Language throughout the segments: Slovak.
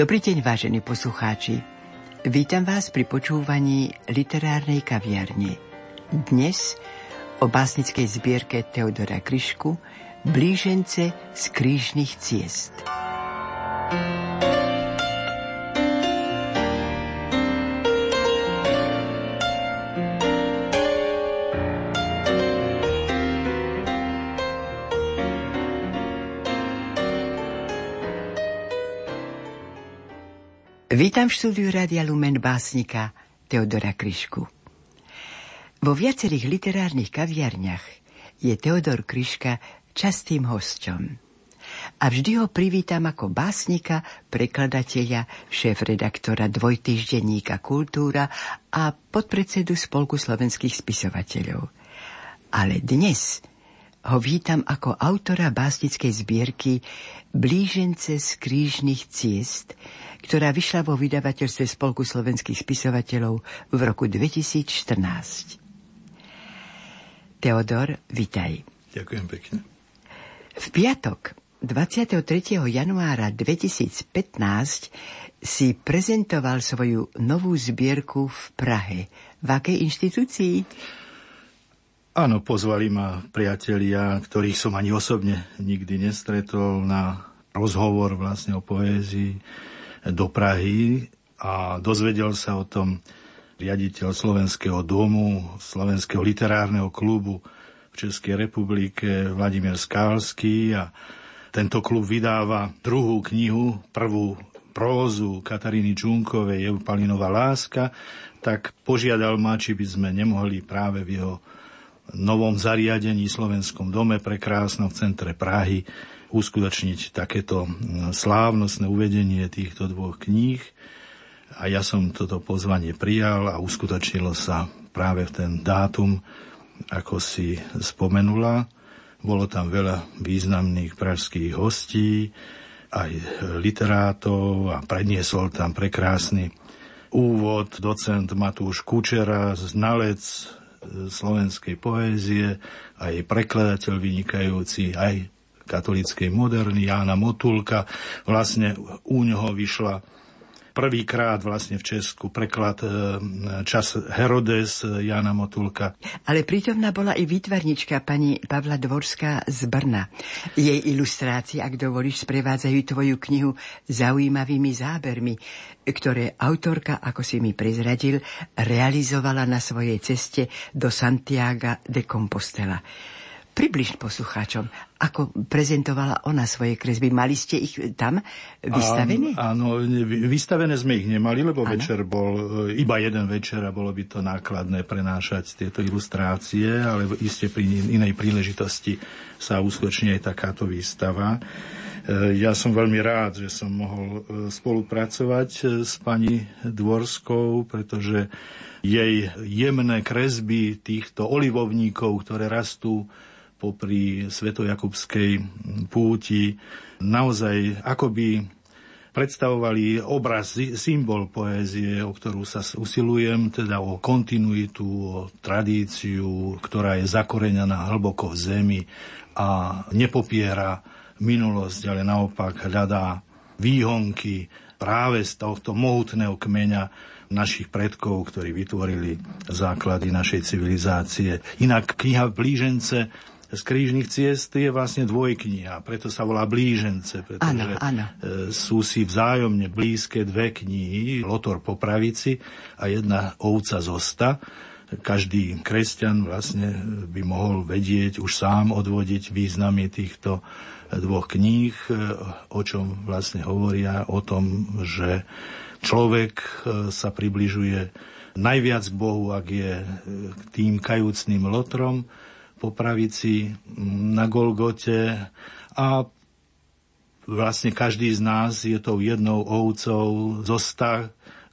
Dobrý deň, vážení poslucháči. Vítam vás pri počúvaní literárnej kaviarne. Dnes o básnickej zbierke Teodora Kryšku Blížence z krížnych ciest. Vítam v štúdiu Radia Lumen básnika Teodora Kryšku. Vo viacerých literárnych kaviarniach je Teodor Kryška častým hosťom. A vždy ho privítam ako básnika, prekladateľa, šéf-redaktora dvojtýždenníka Kultúra a podpredsedu Spolku slovenských spisovateľov. Ale dnes ho vítam ako autora básnickej zbierky Blížence z krížnych ciest, ktorá vyšla vo vydavateľstve Spolku slovenských spisovateľov v roku 2014. Teodor, vitaj. Ďakujem pekne. V piatok 23. januára 2015 si prezentoval svoju novú zbierku v Prahe. V akej inštitúcii? Áno, pozvali ma priatelia, ktorých som ani osobne nikdy nestretol na rozhovor vlastne o poézii do Prahy a dozvedel sa o tom riaditeľ Slovenského domu, Slovenského literárneho klubu v Českej republike Vladimír Skálsky a tento klub vydáva druhú knihu, prvú prózu Kataríny Čunkovej Eupalinová láska, tak požiadal ma, či by sme nemohli práve v jeho novom zariadení Slovenskom dome pre krásno v centre Prahy uskutočniť takéto slávnostné uvedenie týchto dvoch kníh. A ja som toto pozvanie prijal a uskutočnilo sa práve v ten dátum, ako si spomenula. Bolo tam veľa významných pražských hostí, aj literátov a predniesol tam prekrásny úvod docent Matúš Kučera, znalec slovenskej poézie, aj prekladateľ vynikajúci, aj katolíckej moderny Jána Motulka. Vlastne u neho vyšla prvýkrát vlastne v Česku preklad e, čas Herodes Jana Motulka. Ale prítomná bola i výtvarnička pani Pavla Dvorská z Brna. Jej ilustrácie, ak dovolíš, sprevádzajú tvoju knihu zaujímavými zábermi, ktoré autorka, ako si mi prezradil, realizovala na svojej ceste do Santiago de Compostela. Približ poslucháčom, ako prezentovala ona svoje kresby. Mali ste ich tam vystavené? Áno, vystavené sme ich nemali, lebo ano? večer bol e, iba jeden večer a bolo by to nákladné prenášať tieto ilustrácie, ale iste pri inej príležitosti sa uskutoční aj takáto výstava. E, ja som veľmi rád, že som mohol e, spolupracovať s pani Dvorskou, pretože jej jemné kresby týchto olivovníkov, ktoré rastú popri Svetojakubskej púti naozaj akoby predstavovali obraz, symbol poézie, o ktorú sa usilujem, teda o kontinuitu, o tradíciu, ktorá je zakorenená hlboko v zemi a nepopiera minulosť, ale naopak hľadá výhonky práve z tohto mohutného kmeňa našich predkov, ktorí vytvorili základy našej civilizácie. Inak kniha Blížence z krížnych ciest je vlastne dvojkniha, preto sa volá Blížence, pretože ano, ano. E, sú si vzájomne blízke dve knihy, Lotor po pravici a jedna Ovca zosta. každý kresťan vlastne by mohol vedieť, už sám odvodiť významy týchto dvoch kníh, o čom vlastne hovoria, o tom, že človek sa približuje najviac k Bohu, ak je tým kajúcným lotrom po pravici na Golgote a vlastne každý z nás je tou jednou ovcou zo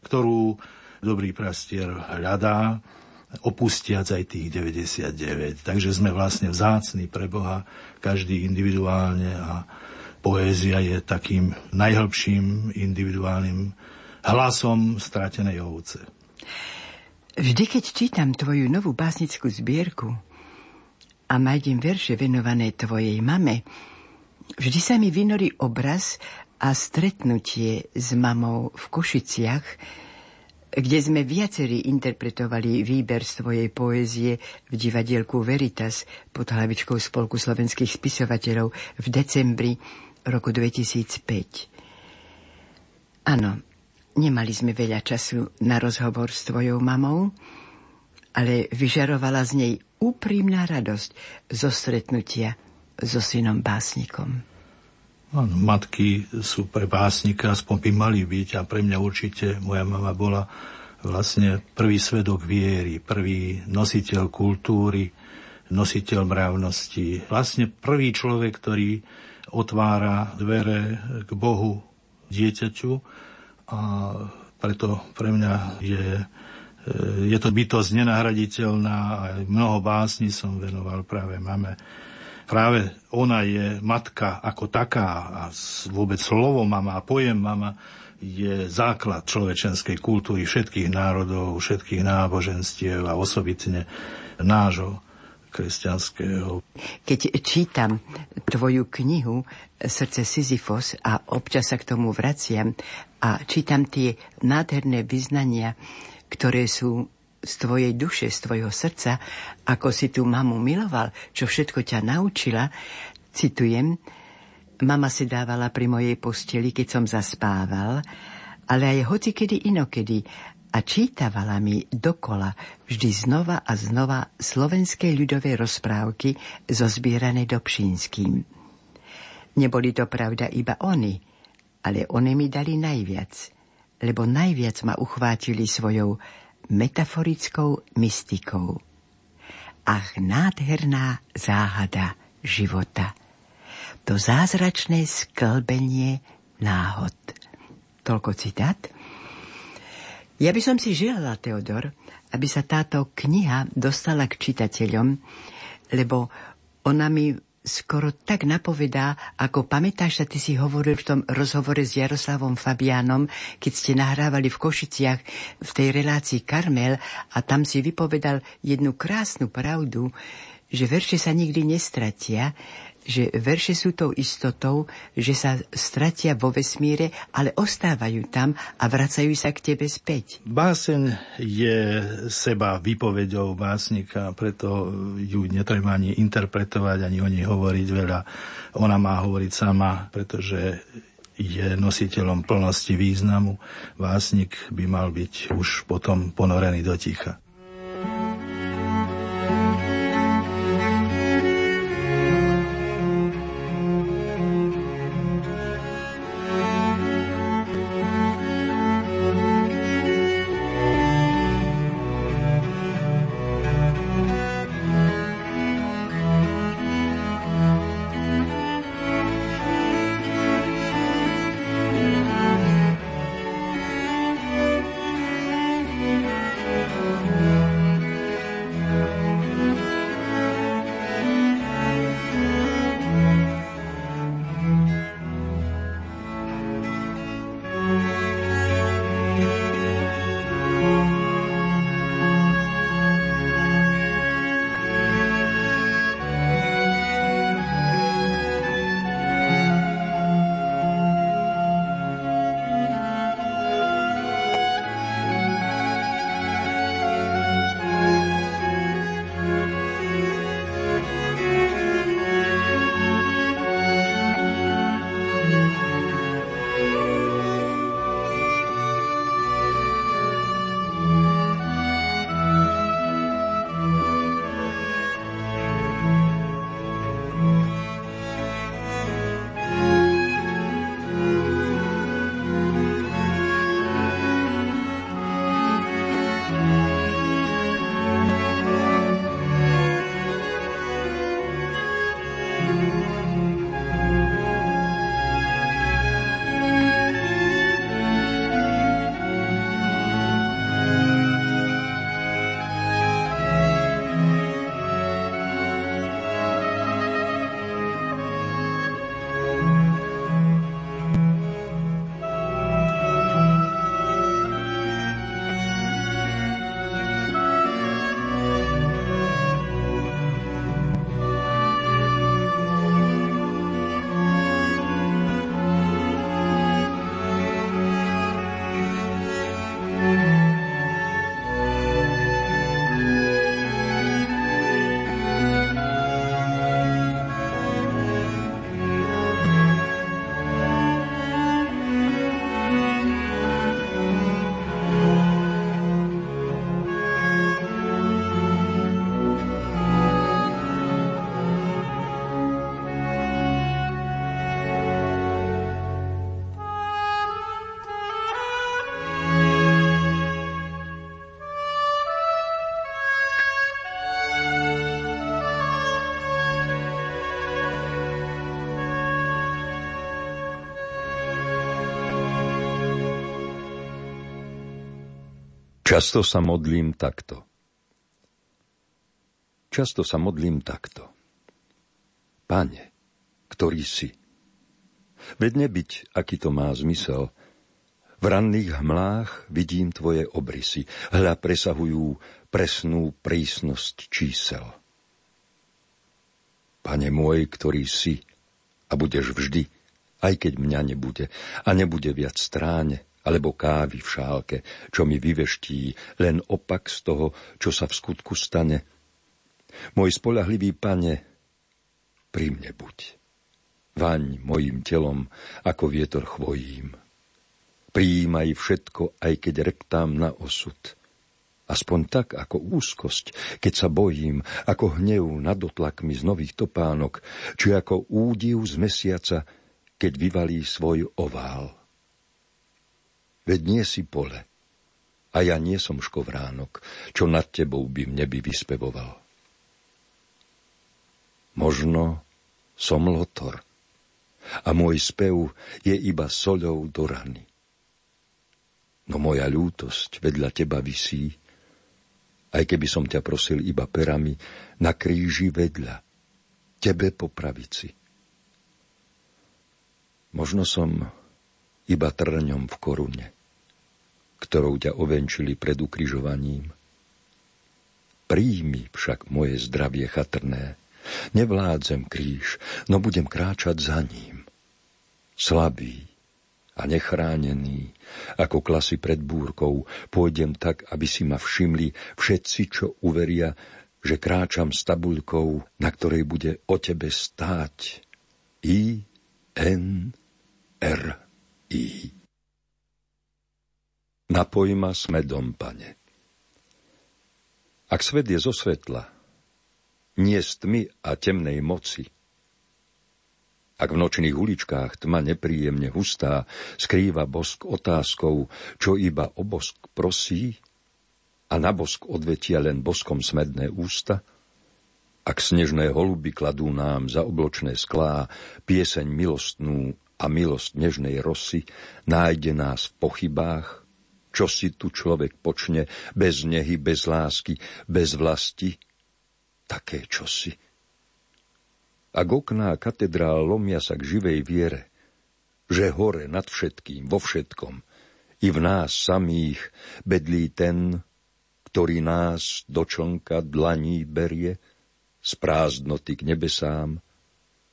ktorú dobrý prastier hľadá, opustiac aj tých 99. Takže sme vlastne vzácni pre Boha, každý individuálne a poézia je takým najhlbším individuálnym hlasom stratenej ovce. Vždy, keď čítam tvoju novú básnickú zbierku a nájdem verše venované tvojej mame, vždy sa mi vynorí obraz a stretnutie s mamou v Košiciach, kde sme viacerí interpretovali výber svojej poézie v divadielku Veritas pod hlavičkou Spolku slovenských spisovateľov v decembri roku 2005. Áno, nemali sme veľa času na rozhovor s tvojou mamou, ale vyžarovala z nej úprimná radosť zo stretnutia so synom básnikom. Áno, matky sú pre básnika, aspoň by mali byť a pre mňa určite moja mama bola vlastne prvý svedok viery, prvý nositeľ kultúry, nositeľ mravnosti. Vlastne prvý človek, ktorý otvára dvere k Bohu dieťaťu a preto pre mňa je, je to bytosť nenahraditeľná a mnoho básni som venoval práve mame práve ona je matka ako taká a vôbec slovo mama a pojem mama je základ človečenskej kultúry všetkých národov, všetkých náboženstiev a osobitne nášho kresťanského. Keď čítam tvoju knihu Srdce Sisyfos a občas sa k tomu vraciam a čítam tie nádherné vyznania, ktoré sú z tvojej duše, z tvojho srdca, ako si tú mamu miloval, čo všetko ťa naučila, citujem, mama si dávala pri mojej posteli, keď som zaspával, ale aj hocikedy inokedy a čítavala mi dokola vždy znova a znova slovenské ľudové rozprávky zozbierané Dobšínským. Neboli to pravda iba oni, ale oni mi dali najviac, lebo najviac ma uchvátili svojou metaforickou mystikou. Ach, nádherná záhada života. To zázračné sklbenie náhod. Toľko citát. Ja by som si želala, Teodor, aby sa táto kniha dostala k čitateľom, lebo ona mi skoro tak napovedá, ako pamätáš sa, ty si hovoril v tom rozhovore s Jaroslavom Fabiánom, keď ste nahrávali v Košiciach v tej relácii Karmel a tam si vypovedal jednu krásnu pravdu, že verše sa nikdy nestratia, že verše sú tou istotou, že sa stratia vo vesmíre, ale ostávajú tam a vracajú sa k tebe späť. Báseň je seba vypovedou básnika, preto ju netreba ani interpretovať, ani o nej hovoriť veľa. Ona má hovoriť sama, pretože je nositeľom plnosti významu. Básnik by mal byť už potom ponorený do ticha. Často sa modlím takto. Často sa modlím takto. Pane, ktorý si. Veď nebyť, aký to má zmysel. V ranných hmlách vidím tvoje obrysy. Hľa presahujú presnú prísnosť čísel. Pane môj, ktorý si a budeš vždy, aj keď mňa nebude a nebude viac stráne, alebo kávy v šálke, čo mi vyveští len opak z toho, čo sa v skutku stane. Môj spolahlivý pane, pri mne buď. Vaň mojim telom, ako vietor chvojím. Prijímaj všetko, aj keď rektám na osud. Aspoň tak, ako úzkosť, keď sa bojím, ako hnev nad otlakmi z nových topánok, či ako údiv z mesiaca, keď vyvalí svoj ovál. Veď nie si pole, a ja nie som škovránok, čo nad tebou by mne by vyspevoval. Možno som lotor a môj spev je iba soľou do rany. No moja ľútosť vedľa teba visí, aj keby som ťa prosil iba perami, na kríži vedľa, tebe po pravici. Možno som iba trňom v korune, ktorou ťa ovenčili pred ukrižovaním. Príjmi však moje zdravie chatrné. Nevládzem kríž, no budem kráčať za ním. Slabý a nechránený, ako klasy pred búrkou, pôjdem tak, aby si ma všimli všetci, čo uveria, že kráčam s tabuľkou, na ktorej bude o tebe stáť. I, N, R, I. Napoj ma smedom, pane. Ak svet je zo svetla, nie z tmy a temnej moci. Ak v nočných uličkách tma nepríjemne hustá skrýva bosk otázkou, čo iba o bosk prosí, a na bosk odvetia len boskom smedné ústa, ak snežné holuby kladú nám za obločné sklá pieseň milostnú a milosť nežnej rosy, nájde nás v pochybách, čo si tu človek počne, bez nehy, bez lásky, bez vlasti, také čosi. Ak okná katedrál lomia sa k živej viere, že hore nad všetkým, vo všetkom, i v nás samých bedlí ten, ktorý nás do člnka dlaní berie, z prázdnoty k nebesám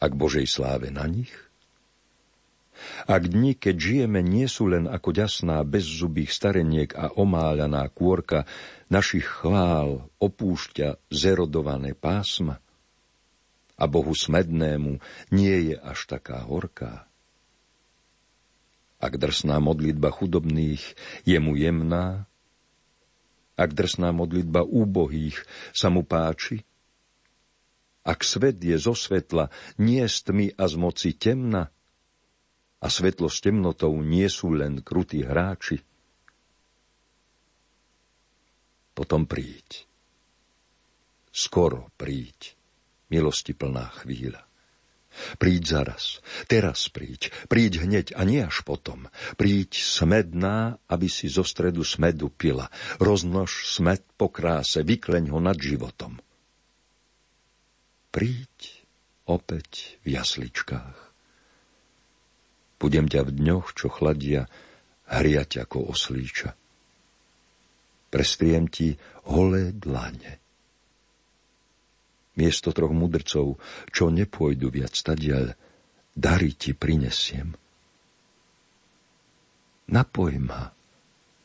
a k Božej sláve na nich? Ak dni, keď žijeme, nie sú len ako ďasná bezzubých stareniek a omáľaná kôrka našich chvál opúšťa zerodované pásma, a Bohu smednému nie je až taká horká. Ak drsná modlitba chudobných je mu jemná, ak drsná modlitba úbohých sa mu páči, ak svet je zo svetla, nie z tmy a z moci temna, a svetlo s temnotou nie sú len krutí hráči. Potom príď. Skoro príď, milosti plná chvíľa. Príď zaraz, teraz príď, príď hneď a nie až potom. Príď smedná, aby si zo stredu smedu pila. Roznož smed po kráse, vykleň ho nad životom. Príď opäť v jasličkách. Budem ťa v dňoch, čo chladia, hriať ako oslíča. Prestriem ti holé dlane. Miesto troch mudrcov, čo nepôjdu viac stadiaľ, dary ti prinesiem. Napoj ma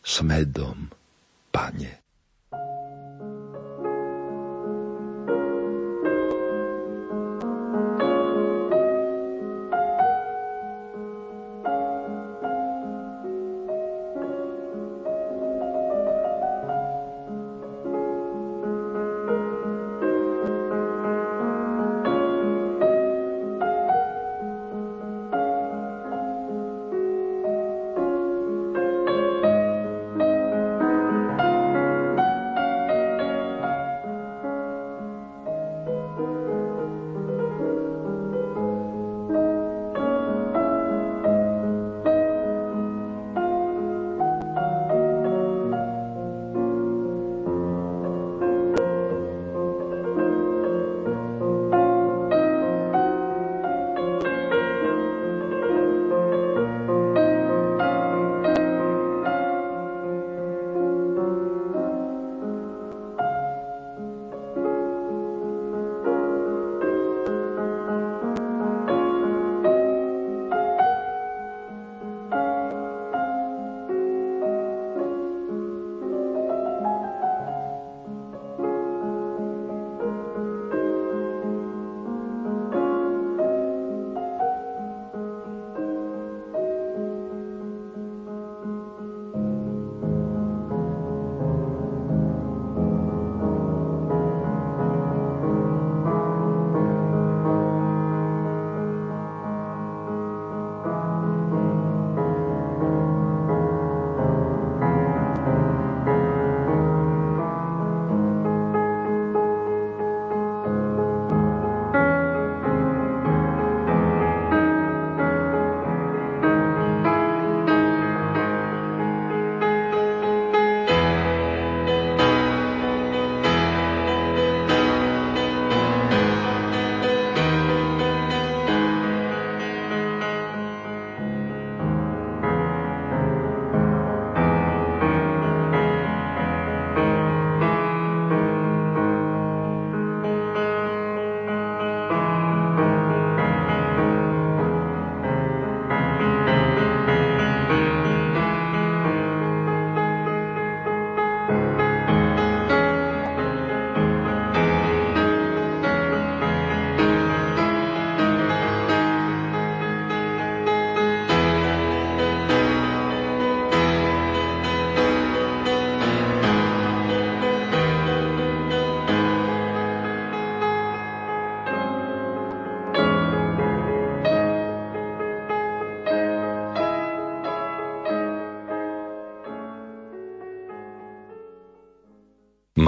smedom, pane.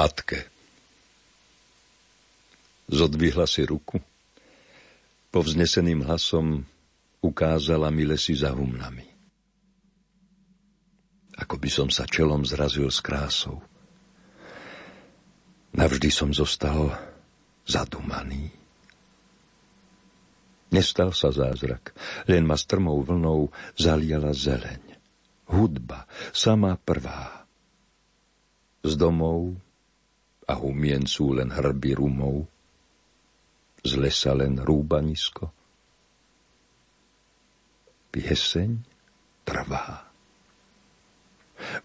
Matke. Zodvihla si ruku. Povzneseným hlasom ukázala mi lesy za humnami. Ako by som sa čelom zrazil s krásou. Navždy som zostal zadumaný. Nestal sa zázrak, len ma strmou vlnou zaliala zeleň. Hudba, sama prvá. Z domov a humien sú len hrby rumov, z lesa len rúbanisko. Pieseň trvá.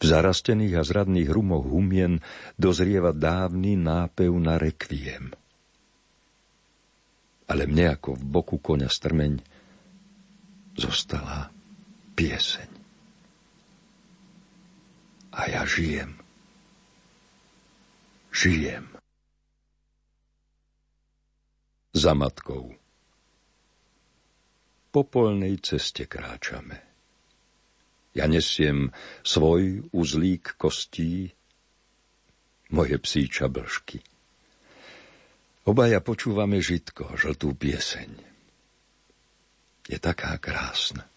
V zarastených a zradných rumoch humien dozrieva dávny nápev na rekviem. Ale mne ako v boku koňa strmeň zostala pieseň. A ja žijem. Žijem. Za matkou. Po polnej ceste kráčame. Ja nesiem svoj uzlík kostí, moje psí čablšky. Obaja počúvame žitko, žltú pieseň. Je taká krásna.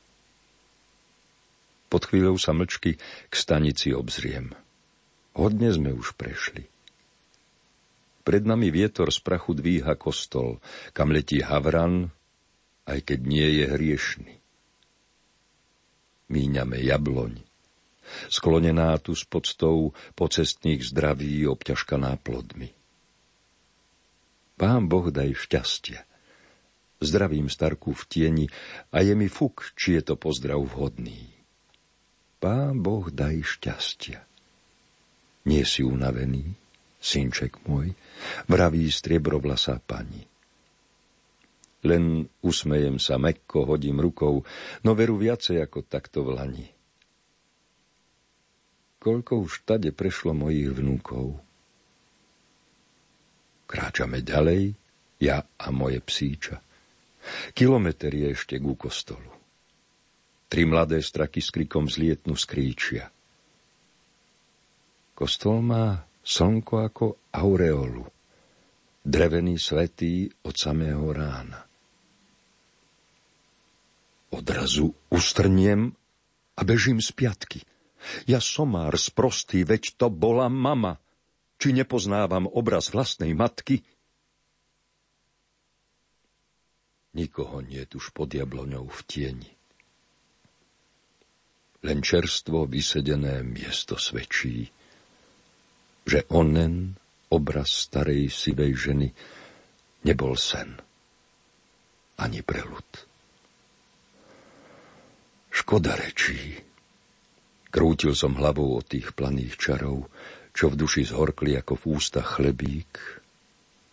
Pod chvíľou sa mlčky k stanici obzriem. Hodne sme už prešli. Pred nami vietor z prachu dvíha kostol, kam letí havran, aj keď nie je hriešný míňame jabloň. Sklonená tu s podstou pocestných zdraví obťažkaná plodmi. Pán Boh daj šťastie. Zdravím starku v tieni a je mi fuk, či je to pozdrav vhodný. Pán Boh daj šťastia. Nie si unavený, synček môj, vraví striebrovlasá pani. Len usmejem sa, mekko hodím rukou, no veru viacej ako takto v lani. Koľko už tade prešlo mojich vnúkov. Kráčame ďalej, ja a moje psíča. Kilometr je ešte ku kostolu. Tri mladé straky s krikom zlietnu skríčia. Kostol má slnko ako aureolu, drevený svetý od samého rána. Odrazu ustrniem a bežím z piatky. Ja somár sprostý, veď to bola mama. Či nepoznávam obraz vlastnej matky? Nikoho nie už pod jabloňou v tieni. Len čerstvo vysedené miesto svedčí, že onen obraz starej sivej ženy nebol sen ani prelud. Škoda rečí. Krútil som hlavou od tých planých čarov, čo v duši zhorkli ako v ústach chlebík,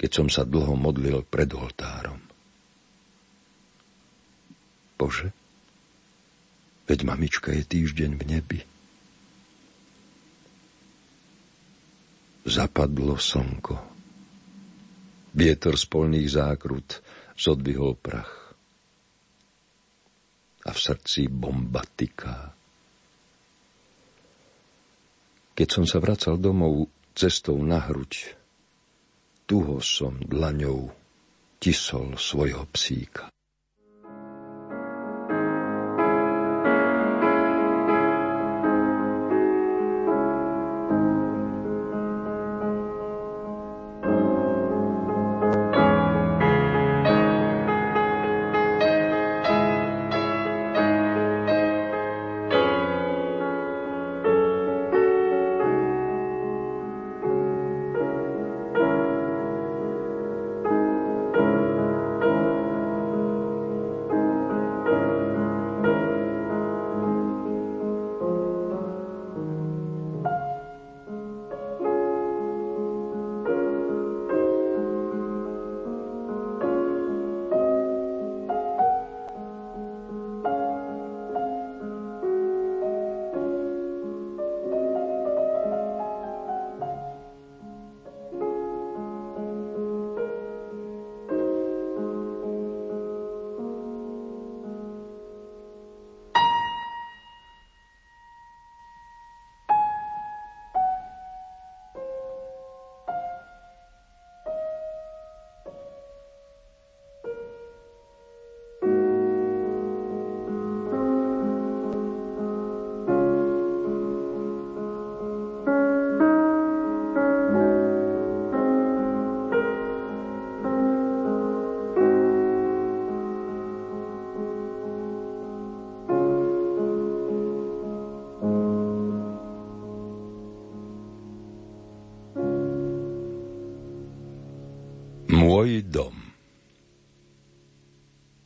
keď som sa dlho modlil pred oltárom. Bože, veď mamička je týždeň v nebi. Zapadlo slnko. Vietor z polných zákrut zodvihol prach a v srdci bomba tyká. Keď som sa vracal domov cestou na hruď, tuho som dlaňou tisol svojho psíka.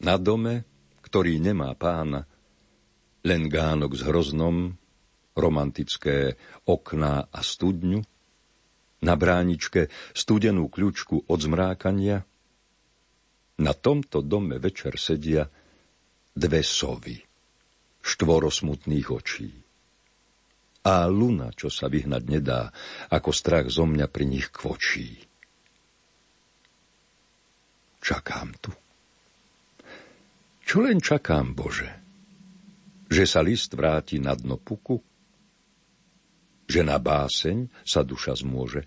Na dome, ktorý nemá pána, len gánok s hroznom, romantické okná a studňu, na bráničke studenú kľúčku od zmrákania. Na tomto dome večer sedia dve sovy, štvorosmutných očí. A luna, čo sa vyhnať nedá, ako strach zo mňa pri nich kvočí. Čakám tu. Čo len čakám, Bože? Že sa list vráti na dno puku? Že na báseň sa duša zmôže?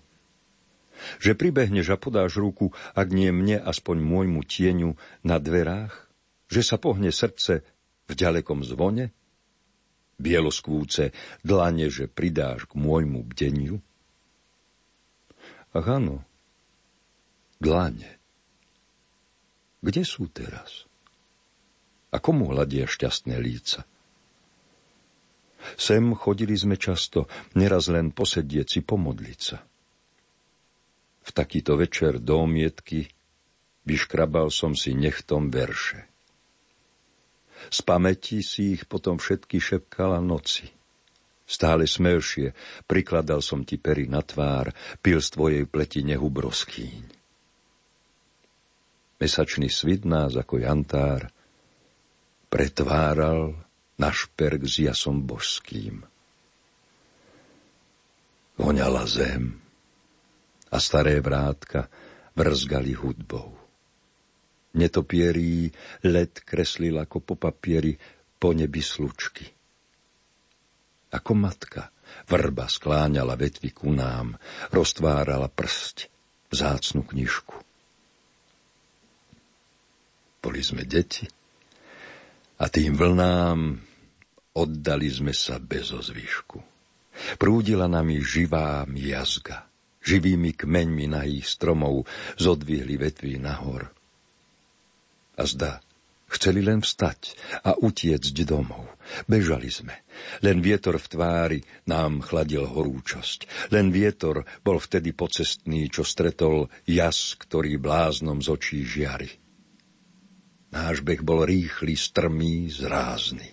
Že pribehneš a podáš ruku, ak nie mne, aspoň môjmu tieňu na dverách? Že sa pohne srdce v ďalekom zvone? Bieloskvúce dlane, že pridáš k môjmu bdeniu? Ach áno, dlane kde sú teraz? A komu hľadia šťastné líca? Sem chodili sme často, neraz len posedieť si pomodliť sa. V takýto večer do omietky vyškrabal som si nechtom verše. Z pamäti si ich potom všetky šepkala noci. Stále smelšie prikladal som ti pery na tvár, pil z tvojej pleti nehu broskýň. Mesačný svit nás ako jantár pretváral na šperk s jasom božským. Voňala zem a staré vrátka vrzgali hudbou. Netopierí led kreslil ako po papieri po nebi slučky. Ako matka vrba skláňala vetvy ku nám, roztvárala prst, vzácnu knižku. Boli sme deti a tým vlnám oddali sme sa bez ozvyšku. Prúdila nami živá miazga, živými kmeňmi nahých stromov zodvihli vetví nahor. A zda, chceli len vstať a utiecť domov. Bežali sme. Len vietor v tvári nám chladil horúčosť. Len vietor bol vtedy pocestný, čo stretol jas, ktorý bláznom z očí žiari. Náš beh bol rýchly, strmý, zrázny.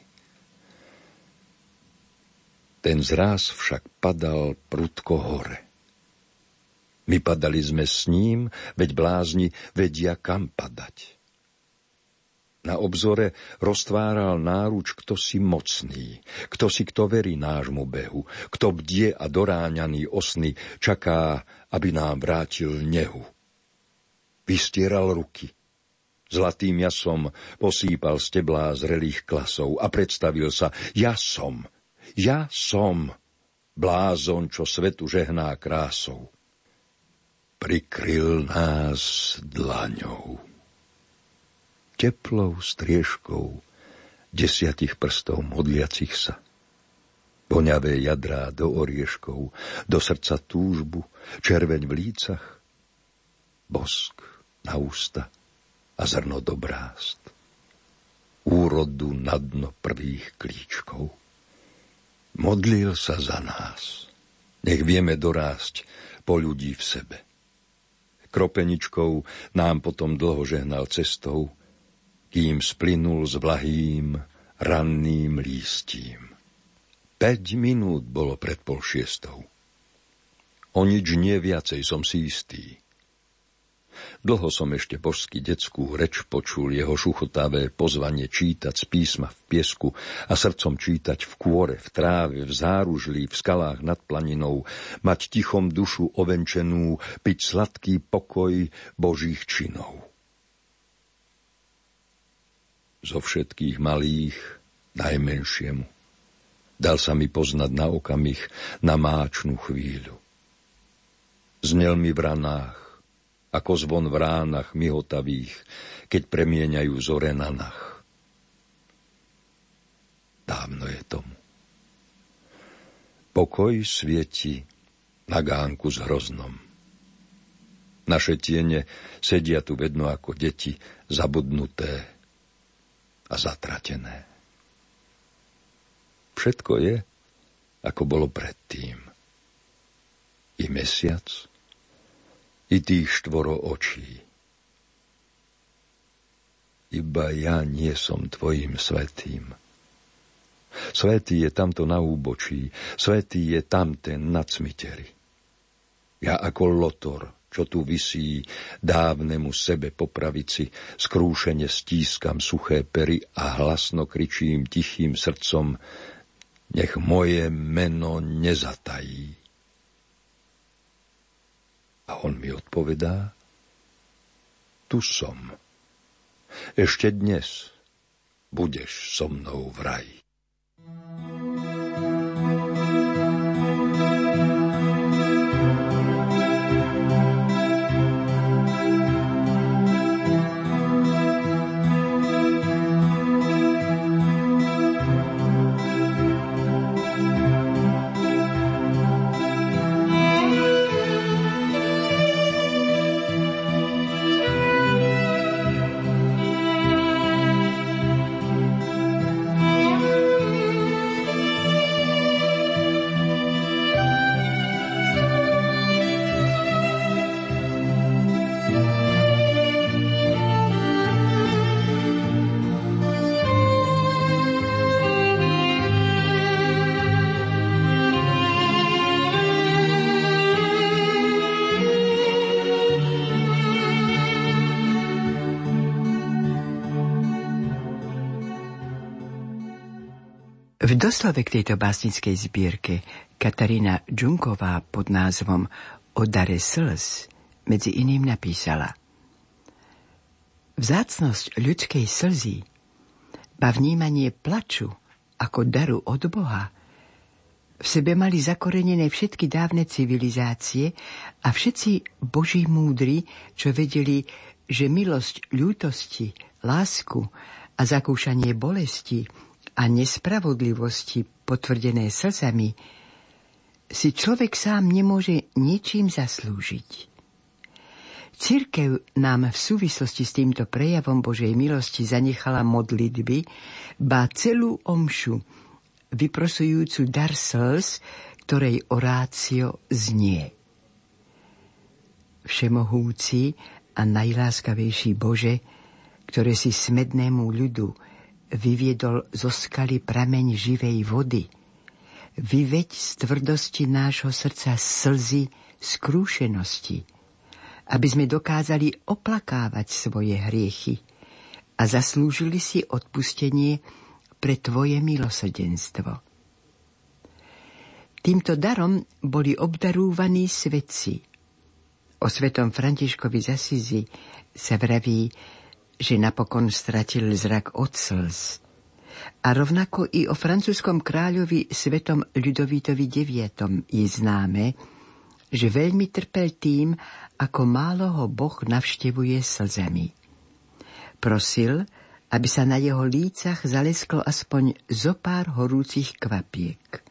Ten zráz však padal prudko hore. My padali sme s ním, veď blázni vedia kam padať. Na obzore roztváral náruč kto si mocný, kto si kto verí nášmu behu, kto bdie a doráňaný osny čaká, aby nám vrátil nehu. Vystieral ruky – Zlatým jasom posýpal steblá zrelých klasov a predstavil sa, ja som, ja som, blázon, čo svetu žehná krásou. Prikryl nás dlaňou. Teplou striežkou desiatich prstov modliacich sa. Poňavé jadrá do orieškov, do srdca túžbu, červeň v lícach, bosk na ústa – a zrno do brást. Úrodu na dno prvých klíčkov. Modlil sa za nás. Nech vieme dorásť po ľudí v sebe. Kropeničkou nám potom dlho žehnal cestou, kým splynul s vlahým, ranným lístím. Päť minút bolo pred pol šiestou. O nič nie viacej som si istý. Dlho som ešte božský detskú reč počul jeho šuchotavé pozvanie čítať z písma v piesku a srdcom čítať v kôre, v tráve, v záružlí, v skalách nad planinou, mať tichom dušu ovenčenú, piť sladký pokoj božích činov. Zo všetkých malých najmenšiemu. Dal sa mi poznať na okamih, na máčnú chvíľu. Znel mi v ranách, ako zvon v ránach mihotavých, keď premieňajú zore na nach. Dávno je tomu. Pokoj svieti na gánku s hroznom. Naše tiene sedia tu vedno ako deti, zabudnuté a zatratené. Všetko je, ako bolo predtým. I mesiac, i tých štvoro očí, iba ja nie som tvojim svetým. Svetý je tamto na úbočí, svetý je tamten na cmiteri. Ja ako lotor, čo tu visí, dávnemu sebe po pravici, skrúšene stískam suché pery a hlasno kričím tichým srdcom, nech moje meno nezatají. A on mi odpovedá, tu som. Ešte dnes budeš so mnou v raji. Doslove k tejto básnickej zbierke Katarína Džunková pod názvom O dare slz medzi iným napísala. Vzácnosť ľudskej slzy, ba vnímanie plaču ako daru od Boha, v sebe mali zakorenené všetky dávne civilizácie a všetci boží múdri, čo vedeli, že milosť ľútosti, lásku a zakúšanie bolesti – a nespravodlivosti potvrdené slzami, si človek sám nemôže ničím zaslúžiť. Církev nám v súvislosti s týmto prejavom Božej milosti zanechala modlitby, ba celú omšu, vyprosujúcu dar slz, ktorej orácio znie. Všemohúci a najláskavejší Bože, ktoré si smednému ľudu vyviedol zo skaly prameň živej vody. Vyveď z tvrdosti nášho srdca slzy skrúšenosti, aby sme dokázali oplakávať svoje hriechy a zaslúžili si odpustenie pre Tvoje milosrdenstvo. Týmto darom boli obdarúvaní svetci. O svetom Františkovi z Asizi sa vraví, že napokon stratil zrak od slz. A rovnako i o francúzskom kráľovi svetom Ľudovítovi IX je známe, že veľmi trpel tým, ako málo ho Boh navštevuje slzami. Prosil, aby sa na jeho lícach zalesklo aspoň zo pár horúcich kvapiek.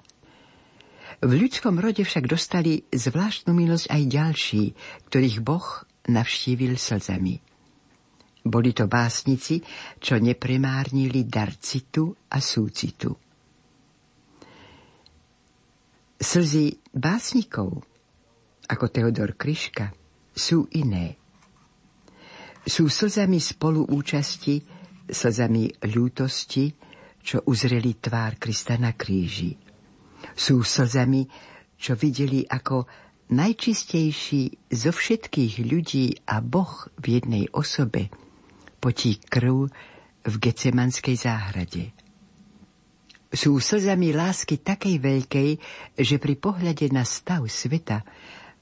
V ľudskom rode však dostali zvláštnu milosť aj ďalší, ktorých Boh navštívil slzami. Boli to básnici, čo nepremárnili dar citu a súcitu. Slzy básnikov, ako Teodor Kryška, sú iné. Sú slzami spoluúčasti, slzami ľútosti, čo uzreli tvár Krista na kríži. Sú slzami, čo videli ako najčistejší zo všetkých ľudí a Boh v jednej osobe – potí krv v Gecemanskej záhrade. Sú slzami lásky takej veľkej, že pri pohľade na stav sveta,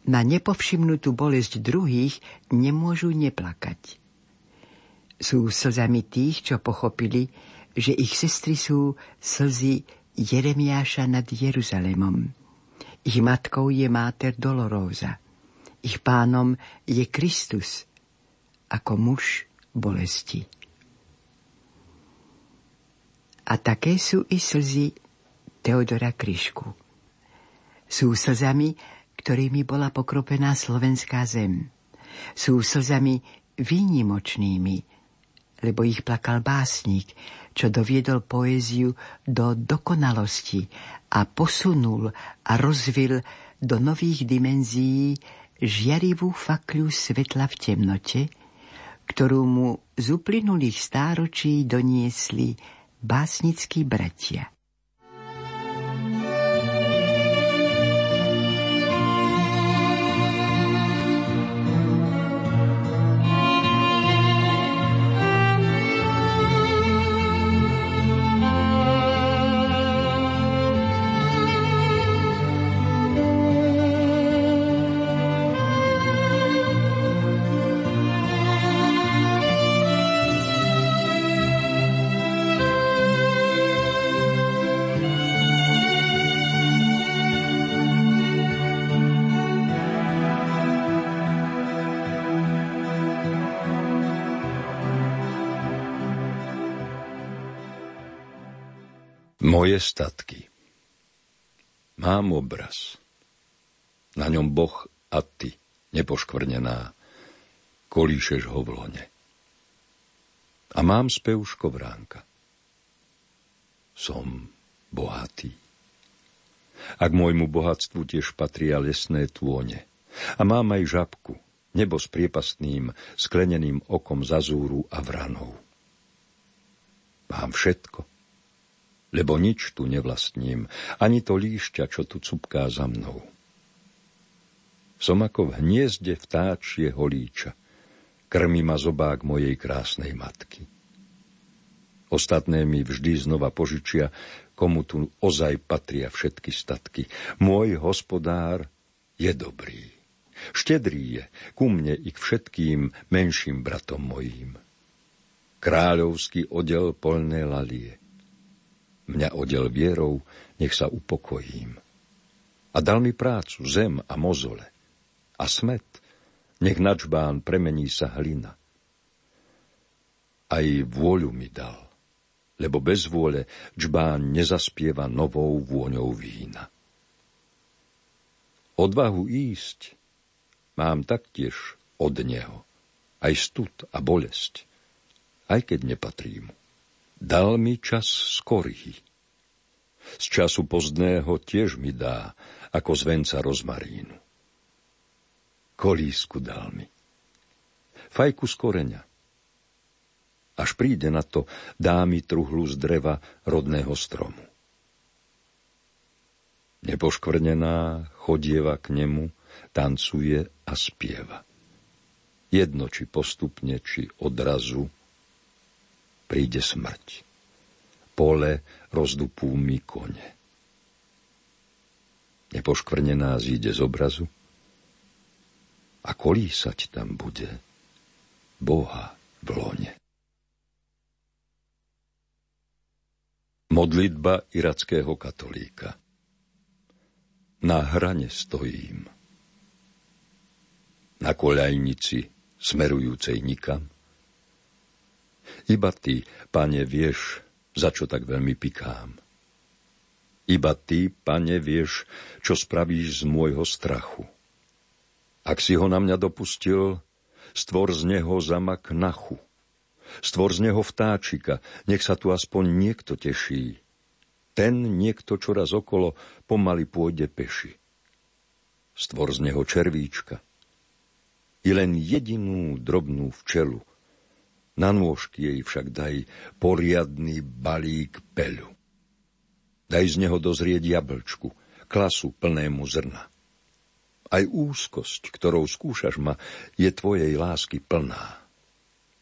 na nepovšimnutú bolesť druhých, nemôžu neplakať. Sú slzami tých, čo pochopili, že ich sestry sú slzy Jeremiáša nad Jeruzalemom. Ich matkou je Máter Doloróza. Ich pánom je Kristus, ako muž bolesti. A také sú i slzy Teodora Kryšku. Sú slzami, ktorými bola pokropená slovenská zem. Sú slzami výnimočnými, lebo ich plakal básnik, čo doviedol poéziu do dokonalosti a posunul a rozvil do nových dimenzií žiarivú fakľu svetla v temnote, ktorú mu z uplynulých stáročí doniesli básnickí bratia. Moje statky. Mám obraz. Na ňom Boh a ty, nepoškvrnená, kolíšeš ho v lone. A mám spev škovránka. Som bohatý. A k môjmu bohatstvu tiež patria lesné tône. A mám aj žabku, nebo s priepastným, skleneným okom zazúru a vranou. Mám všetko, lebo nič tu nevlastním, ani to líšťa, čo tu cupká za mnou. Som ako v hniezde vtáčie holíča, krmi ma zobák mojej krásnej matky. Ostatné mi vždy znova požičia, komu tu ozaj patria všetky statky. Môj hospodár je dobrý. Štedrý je ku mne i k všetkým menším bratom mojím. Kráľovský odel polné lalie mňa odel vierou, nech sa upokojím. A dal mi prácu, zem a mozole. A smet, nech na čbán premení sa hlina. Aj vôľu mi dal, lebo bez vôle čbán nezaspieva novou vôňou vína. Odvahu ísť mám taktiež od neho, aj stud a bolesť, aj keď nepatrí mu. Dal mi čas skorý. Z času pozdného tiež mi dá, ako z venca rozmarínu. Kolísku dal mi. Fajku z koreňa. Až príde na to, dá mi truhlu z dreva rodného stromu. Nepoškvrnená chodieva k nemu, tancuje a spieva. Jedno, či postupne, či odrazu, príde smrť. Pole rozdupú mi kone. Nepoškvrnená zíde z obrazu a kolísať tam bude Boha v lone. Modlitba irackého katolíka Na hrane stojím. Na koľajnici smerujúcej nikam – iba ty, pane, vieš, za čo tak veľmi pikám. Iba ty, pane, vieš, čo spravíš z môjho strachu. Ak si ho na mňa dopustil, stvor z neho zamak nachu. Stvor z neho vtáčika, nech sa tu aspoň niekto teší. Ten niekto čoraz okolo pomaly pôjde peši. Stvor z neho červíčka. I len jedinú drobnú včelu, na nôžky jej však daj poriadny balík peľu. Daj z neho dozrieť jablčku, klasu plnému zrna. Aj úzkosť, ktorou skúšaš ma, je tvojej lásky plná.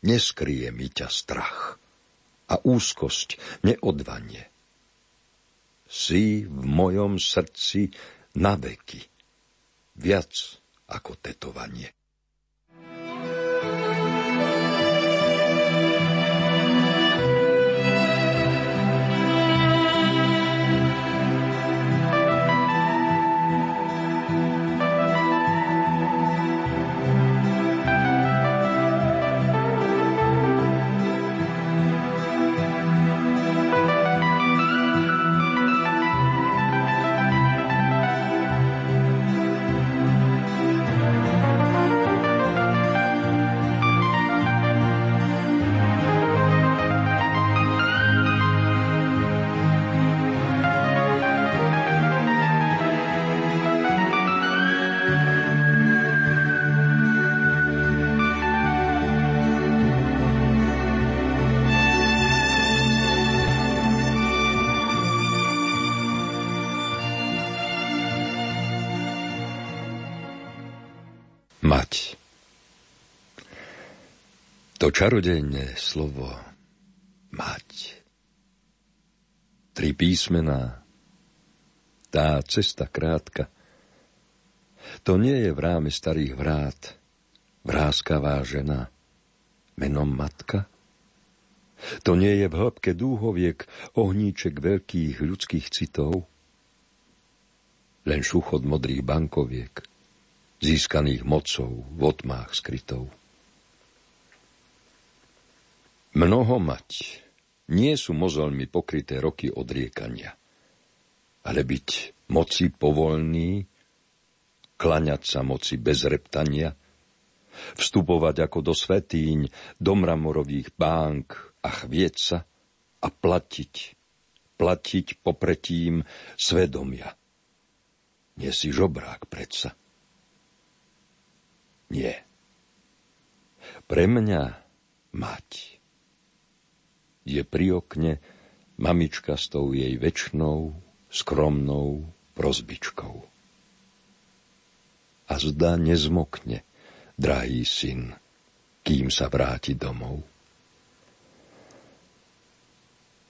Neskrie mi ťa strach a úzkosť neodvanie. Si v mojom srdci na veky, viac ako tetovanie. Mať. To čarodejné slovo mať. Tri písmená, tá cesta krátka. To nie je v ráme starých vrát, vrázkavá žena, menom matka? To nie je v hĺbke dúhoviek ohníček veľkých ľudských citov? Len šuchot modrých bankoviek, získaných mocou v otmách skrytou. Mnoho mať nie sú mozolmi pokryté roky odriekania, ale byť moci povolný, klaňať sa moci bez reptania, vstupovať ako do svetíň, do mramorových bánk a chvieť sa a platiť, platiť popretím svedomia. Nie si žobrák predsa. Nie. Pre mňa mať je pri okne mamička s tou jej väčšnou, skromnou prozbičkou. A zda nezmokne, drahý syn, kým sa vráti domov.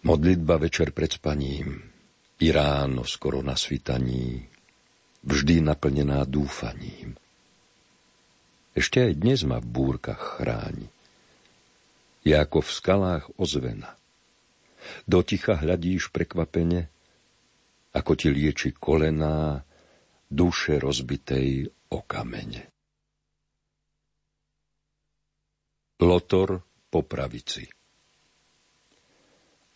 Modlitba večer pred spaním i ráno skoro na svitaní, vždy naplnená dúfaním. Ešte aj dnes ma v búrkach chráni je ako v skalách ozvena. Do ticha hľadíš prekvapene, ako ti lieči kolená duše rozbitej o kamene. Lotor po pravici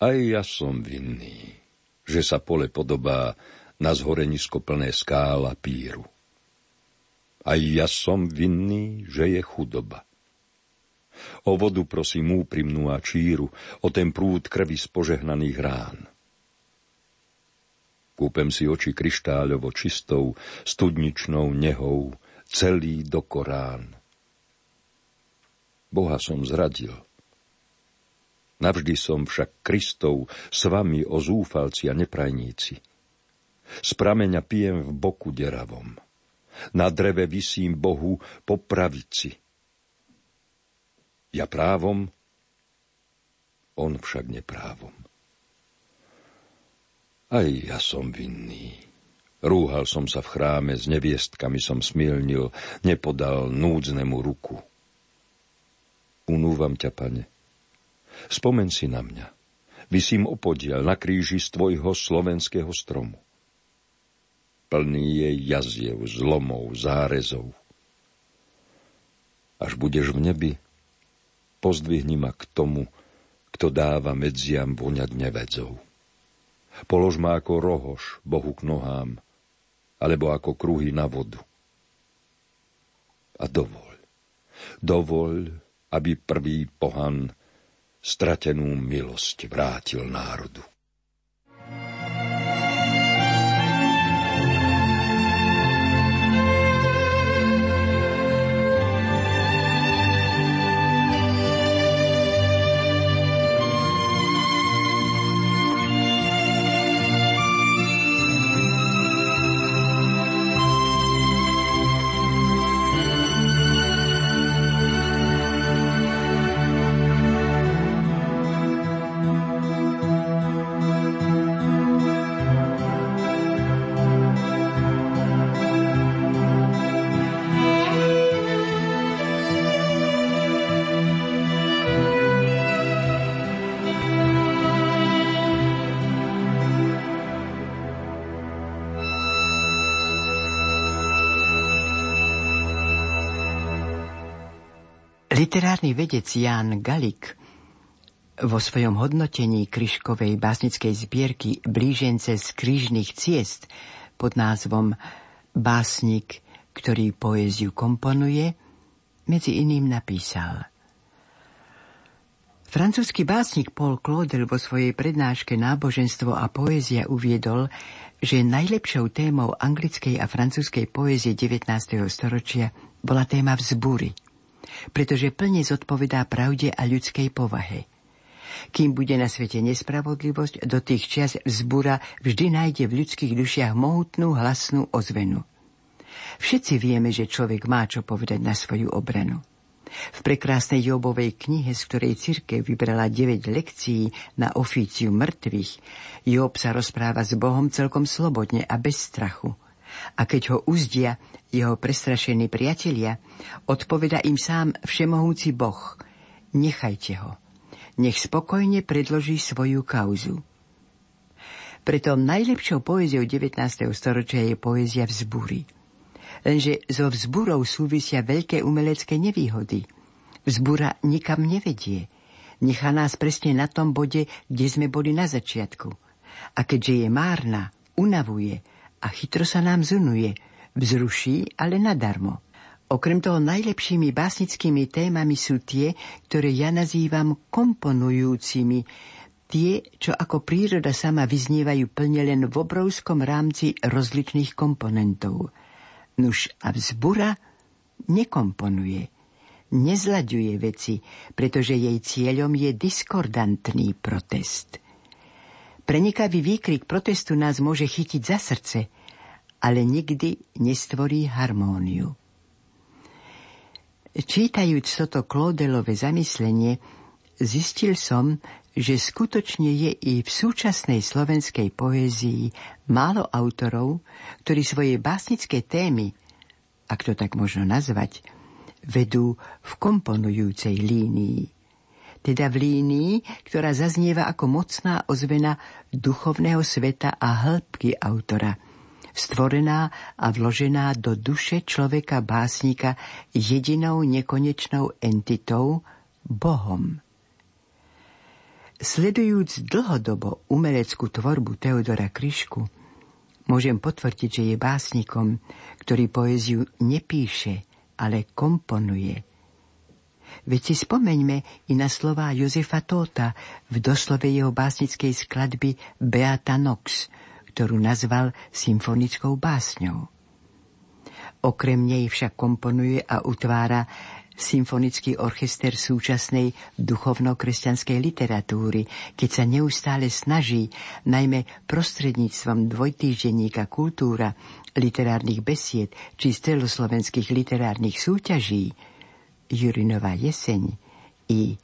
Aj ja som vinný, že sa pole podobá na zhorenisko plné skála píru. Aj ja som vinný, že je chudoba. O vodu prosím úprimnú a číru, o ten prúd krvi z požehnaných rán. Kúpem si oči kryštáľovo čistou, studničnou nehou, celý do Korán. Boha som zradil. Navždy som však Kristov s vami o zúfalci a neprajníci. Z prameňa pijem v boku deravom. Na dreve visím Bohu po pravici ja právom, on však neprávom. Aj ja som vinný. Rúhal som sa v chráme, s neviestkami som smilnil, nepodal núdznemu ruku. Unúvam ťa, pane. Spomen si na mňa. Vysím opodiel na kríži z tvojho slovenského stromu. Plný je jaziev, zlomov, zárezov. Až budeš v nebi, pozdvihni ma k tomu, kto dáva medziam voňať nevedzov. Polož ma ako rohoš Bohu k nohám, alebo ako kruhy na vodu. A dovol, dovol, aby prvý pohan stratenú milosť vrátil národu. Literárny vedec Jan Galik vo svojom hodnotení kryškovej básnickej zbierky Blížence z krížnych ciest pod názvom Básnik, ktorý poéziu komponuje, medzi iným napísal Francúzsky básnik Paul Claudel vo svojej prednáške Náboženstvo a poézia uviedol, že najlepšou témou anglickej a francúzskej poézie 19. storočia bola téma vzbúry – pretože plne zodpovedá pravde a ľudskej povahe. Kým bude na svete nespravodlivosť, do tých čias vzbúra vždy nájde v ľudských dušiach mohutnú hlasnú ozvenu. Všetci vieme, že človek má čo povedať na svoju obranu. V prekrásnej Jobovej knihe, z ktorej cirkev vybrala 9 lekcií na ofíciu mŕtvych, Job sa rozpráva s Bohom celkom slobodne a bez strachu. A keď ho uzdia jeho prestrašení priatelia, odpoveda im sám všemohúci Boh. Nechajte ho. Nech spokojne predloží svoju kauzu. Preto najlepšou poéziou 19. storočia je poézia vzbúry. Lenže so vzbúrou súvisia veľké umelecké nevýhody. Vzbúra nikam nevedie. Nechá nás presne na tom bode, kde sme boli na začiatku. A keďže je márna, unavuje a chytro sa nám zunuje, vzruší, ale nadarmo. Okrem toho najlepšími básnickými témami sú tie, ktoré ja nazývam komponujúcimi, tie, čo ako príroda sama vyznievajú plne len v obrovskom rámci rozličných komponentov. Nuž a vzbura nekomponuje, nezlaďuje veci, pretože jej cieľom je diskordantný protest. Prenikavý výkrik protestu nás môže chytiť za srdce, ale nikdy nestvorí harmóniu. Čítajúc toto Klodelové zamyslenie, zistil som, že skutočne je i v súčasnej slovenskej poézii málo autorov, ktorí svoje básnické témy, ak to tak možno nazvať, vedú v komponujúcej línii. Teda v línii, ktorá zaznieva ako mocná ozvena duchovného sveta a hĺbky autora, stvorená a vložená do duše človeka básnika jedinou nekonečnou entitou, Bohom. Sledujúc dlhodobo umeleckú tvorbu Teodora Kryšku, môžem potvrdiť, že je básnikom, ktorý poéziu nepíše, ale komponuje. Veď si spomeňme i na slová Jozefa Tóta v doslove jeho básnickej skladby Beata Nox, ktorú nazval symfonickou básňou. Okrem nej však komponuje a utvára symfonický orchester súčasnej duchovno-kresťanskej literatúry, keď sa neustále snaží, najmä prostredníctvom dvojtýždenníka kultúra, literárnych besied či celoslovenských literárnych súťaží, Jurinová jeseň i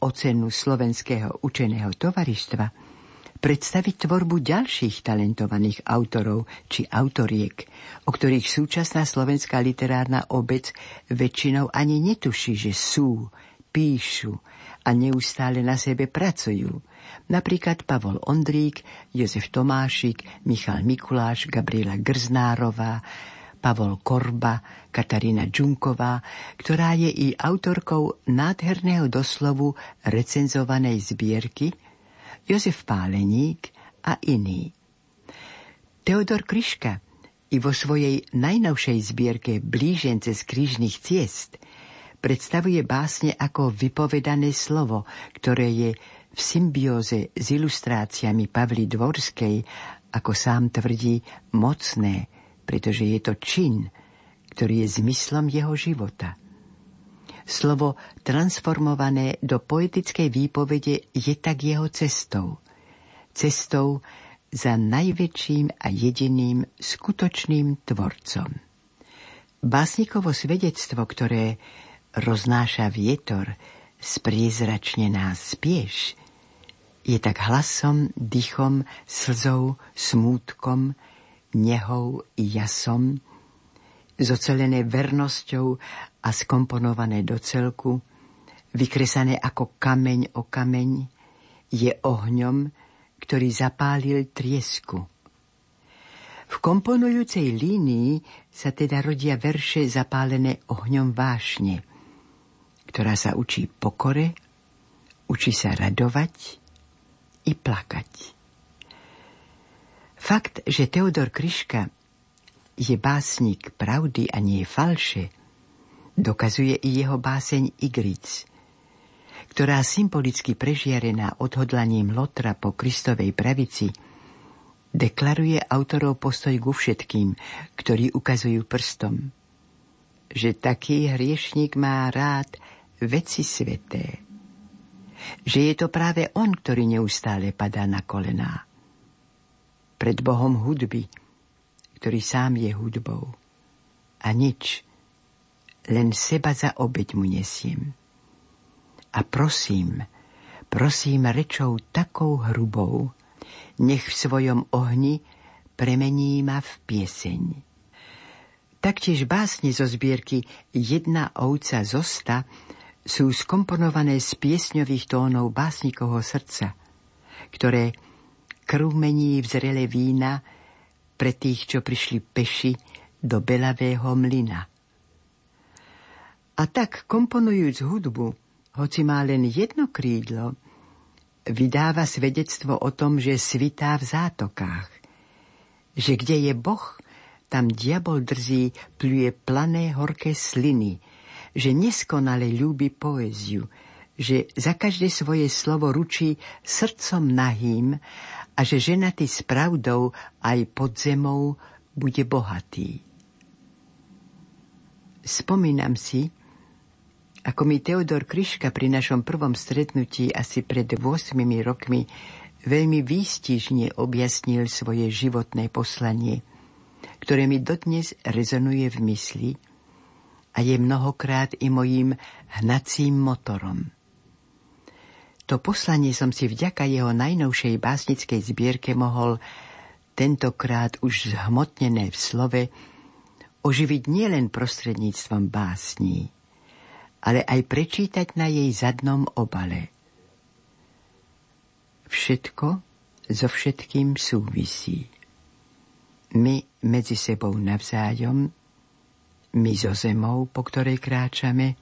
ocenu slovenského učeného tovaristva, predstaviť tvorbu ďalších talentovaných autorov či autoriek, o ktorých súčasná slovenská literárna obec väčšinou ani netuší, že sú, píšu a neustále na sebe pracujú. Napríklad Pavol Ondrík, Jozef Tomášik, Michal Mikuláš, Gabriela Grznárová, Pavol Korba, Katarína Džunková, ktorá je i autorkou nádherného doslovu recenzovanej zbierky – Jozef Páleník a iní. Teodor Kryška i vo svojej najnovšej zbierke Blížence z krížnych ciest predstavuje básne ako vypovedané slovo, ktoré je v symbióze s ilustráciami Pavly Dvorskej, ako sám tvrdí, mocné, pretože je to čin, ktorý je zmyslom jeho života. Slovo transformované do poetickej výpovede je tak jeho cestou. Cestou za najväčším a jediným skutočným tvorcom. Básnikovo svedectvo, ktoré roznáša vietor, spriezračne nás spieš, je tak hlasom, dychom, slzou, smútkom, nehou i jasom, zocelené vernosťou a skomponované do celku, vykresané ako kameň o kameň, je ohňom, ktorý zapálil triesku. V komponujúcej línii sa teda rodia verše zapálené ohňom vášne, ktorá sa učí pokore, učí sa radovať i plakať. Fakt, že Teodor Kryška je básnik pravdy a nie falše, dokazuje i jeho báseň Igric, ktorá symbolicky prežiarená odhodlaním Lotra po Kristovej pravici deklaruje autorov postoj ku všetkým, ktorí ukazujú prstom, že taký hriešnik má rád veci sveté. Že je to práve on, ktorý neustále padá na kolená. Pred Bohom hudby, ktorý sám je hudbou. a nič, len seba za obeď mu nesiem. A prosím, prosím rečou takou hrubou, nech v svojom ohni premení ma v pieseň. Taktiež básne zo zbierky Jedna ovca zosta sú skomponované z piesňových tónov básnikovho srdca, ktoré krv mení v zrele vína pre tých, čo prišli peši do belavého mlyna. A tak, komponujúc hudbu, hoci má len jedno krídlo, vydáva svedectvo o tom, že svitá v zátokách, že kde je Boh, tam diabol drzí pluje plané horké sliny, že neskonale ľúbi poéziu, že za každé svoje slovo ručí srdcom nahým. A že ženatý s pravdou aj pod zemou bude bohatý. Spomínam si, ako mi Teodor Kryška pri našom prvom stretnutí asi pred 8 rokmi veľmi výstižne objasnil svoje životné poslanie, ktoré mi dodnes rezonuje v mysli a je mnohokrát i mojím hnacím motorom. To poslanie som si vďaka jeho najnovšej básnickej zbierke mohol tentokrát už zhmotnené v slove oživiť nielen prostredníctvom básní, ale aj prečítať na jej zadnom obale. Všetko so všetkým súvisí. My medzi sebou navzájom, my zo zemou, po ktorej kráčame,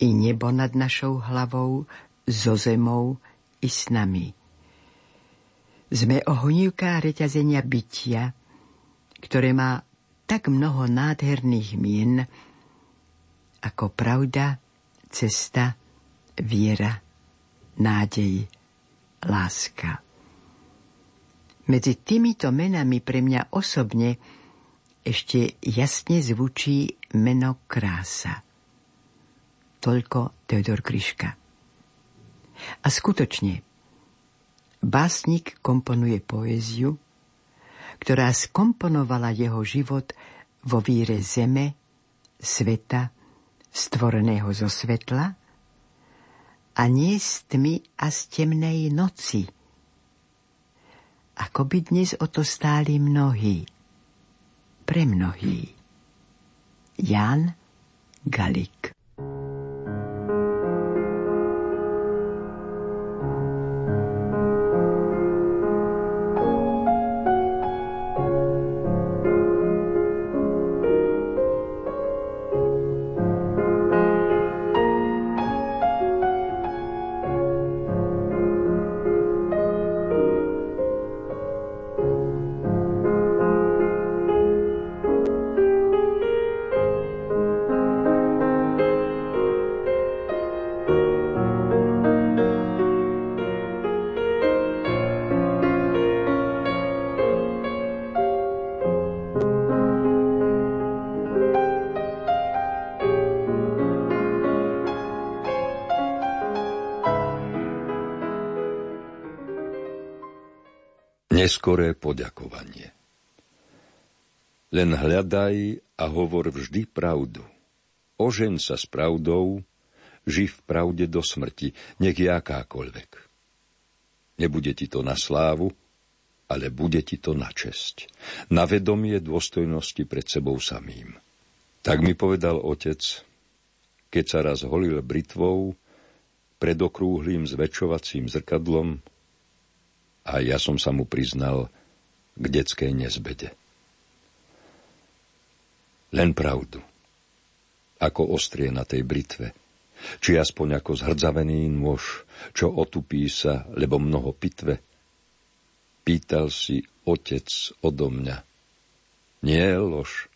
i nebo nad našou hlavou, zo zemou i s nami. Sme ohnívka reťazenia bytia, ktoré má tak mnoho nádherných mien, ako pravda, cesta, viera, nádej, láska. Medzi týmito menami pre mňa osobne ešte jasne zvučí meno krása. Toľko Teodor Kryška. A skutočne, básnik komponuje poéziu, ktorá skomponovala jeho život vo víre zeme, sveta, stvoreného zo svetla a nie z tmy a z temnej noci. Ako by dnes o to stáli mnohí, pre mnohí. Jan Galik Neskoré poďakovanie. Len hľadaj a hovor vždy pravdu. Ožen sa s pravdou, živ v pravde do smrti, nech akákoľvek. Nebude ti to na slávu, ale bude ti to na česť. Na vedomie dôstojnosti pred sebou samým. Tak mi povedal otec, keď sa raz holil britvou pred okrúhlým zväčšovacím zrkadlom a ja som sa mu priznal k detskej nezbede. Len pravdu. Ako ostrie na tej britve. Či aspoň ako zhrdzavený nôž, čo otupí sa, lebo mnoho pitve. Pýtal si otec odo mňa. Nie lož.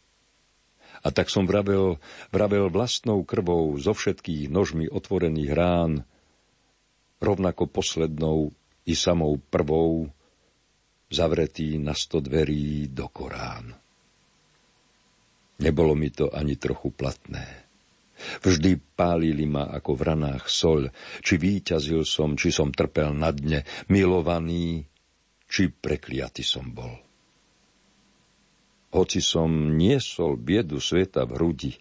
A tak som vravel, vravel vlastnou krvou zo všetkých nožmi otvorených rán, rovnako poslednou i samou prvou zavretý na sto dverí do Korán. Nebolo mi to ani trochu platné. Vždy pálili ma ako v ranách sol, či výťazil som, či som trpel na dne, milovaný, či prekliaty som bol. Hoci som niesol biedu sveta v hrudi,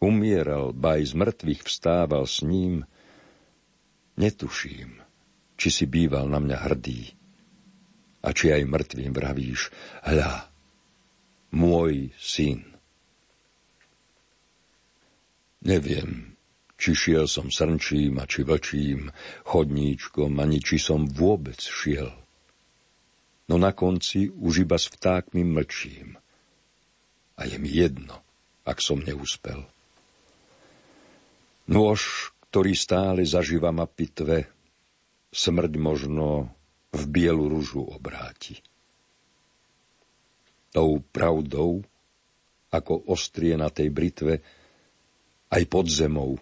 umieral, ba aj z mŕtvych vstával s ním, netuším, či si býval na mňa hrdý. A či aj mŕtvým vravíš, hľa, môj syn. Neviem, či šiel som srnčím a či vlčím, chodníčkom, ani či som vôbec šiel. No na konci už iba s vtákmi mlčím a je mi jedno, ak som neúspel. Nôž, ktorý stále zažíva ma pitve, smrť možno v bielu rúžu obráti. Tou pravdou, ako ostrie na tej britve, aj pod zemou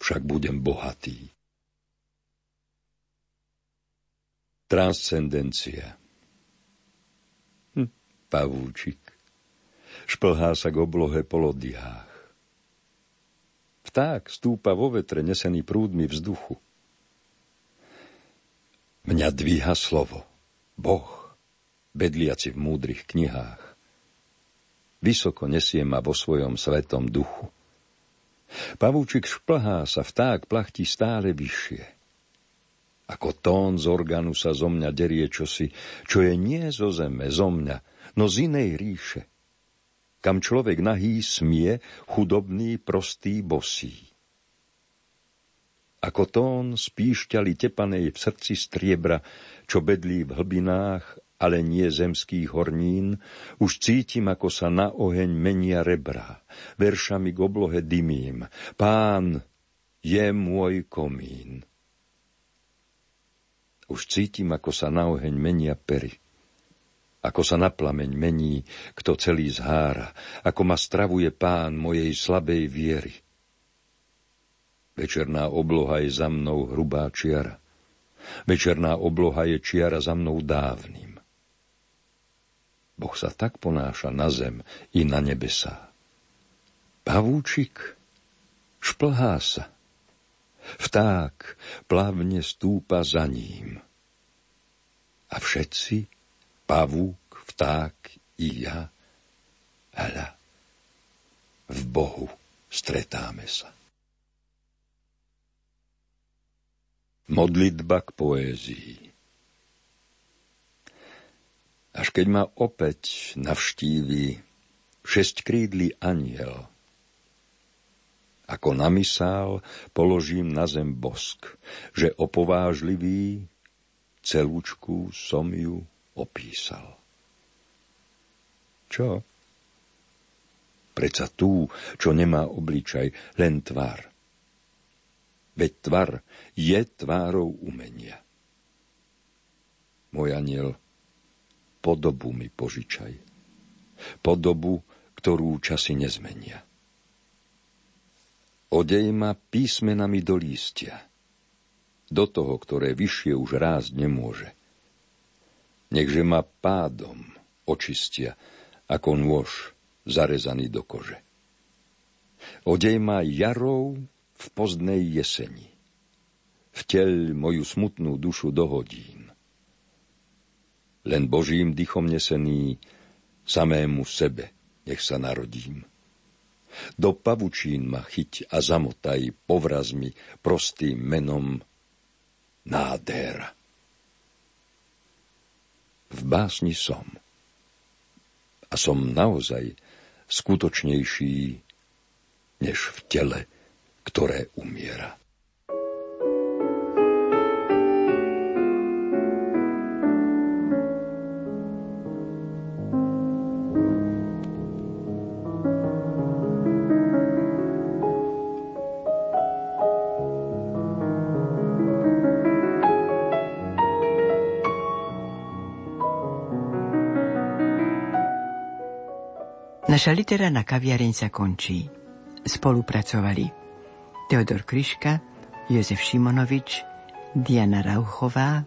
však budem bohatý. Transcendencia. Hm, pavúčik šplhá sa k oblohe po lodiách. Vták stúpa vo vetre nesený prúdmi vzduchu. Mňa dvíha slovo, Boh, bedliaci v múdrych knihách. Vysoko nesie ma vo svojom svetom duchu. Pavúčik šplhá sa, vták plachtí stále vyššie. Ako tón z organu sa zo mňa derie čosi, čo je nie zo zeme, zo mňa, no z inej ríše – kam človek nahý smie, chudobný, prostý, bosý. Ako tón spíšťali tepanej v srdci striebra, čo bedlí v hlbinách, ale nie zemských hornín, už cítim, ako sa na oheň menia rebra, veršami k oblohe dymím. Pán je môj komín. Už cítim, ako sa na oheň menia pery ako sa na plameň mení, kto celý zhára, ako ma stravuje pán mojej slabej viery. Večerná obloha je za mnou hrubá čiara. Večerná obloha je čiara za mnou dávnym. Boh sa tak ponáša na zem i na nebesá. Pavúčik šplhá sa. Vták plavne stúpa za ním. A všetci pavúk, vták i ja. Hľa, v Bohu stretáme sa. Modlitba k poézii Až keď ma opäť navštíví šestkrídly aniel, ako namysál položím na zem bosk, že opovážlivý celúčku som ju opísal. Čo? Preca tú, čo nemá obličaj, len tvar. Veď tvar je tvárou umenia. Môj aniel, podobu mi požičaj. Podobu, ktorú časy nezmenia. Odej ma písmenami do lístia, do toho, ktoré vyššie už rásť nemôže nechže ma pádom očistia, ako nôž zarezaný do kože. Odej ma jarou v pozdnej jeseni. Vteľ moju smutnú dušu do hodín. Len Božím dychom nesený, samému sebe nech sa narodím. Do pavučín ma chyť a zamotaj povrazmi prostým menom nádhera v básni som. A som naozaj skutočnejší než v tele, ktoré umiera. Naša literárna kaviareň sa končí. Spolupracovali Teodor Kryška, Jozef Šimonovič, Diana Rauchová,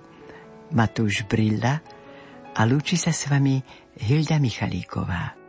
Matúš Brilla a lúči sa s vami Hilda Michalíková.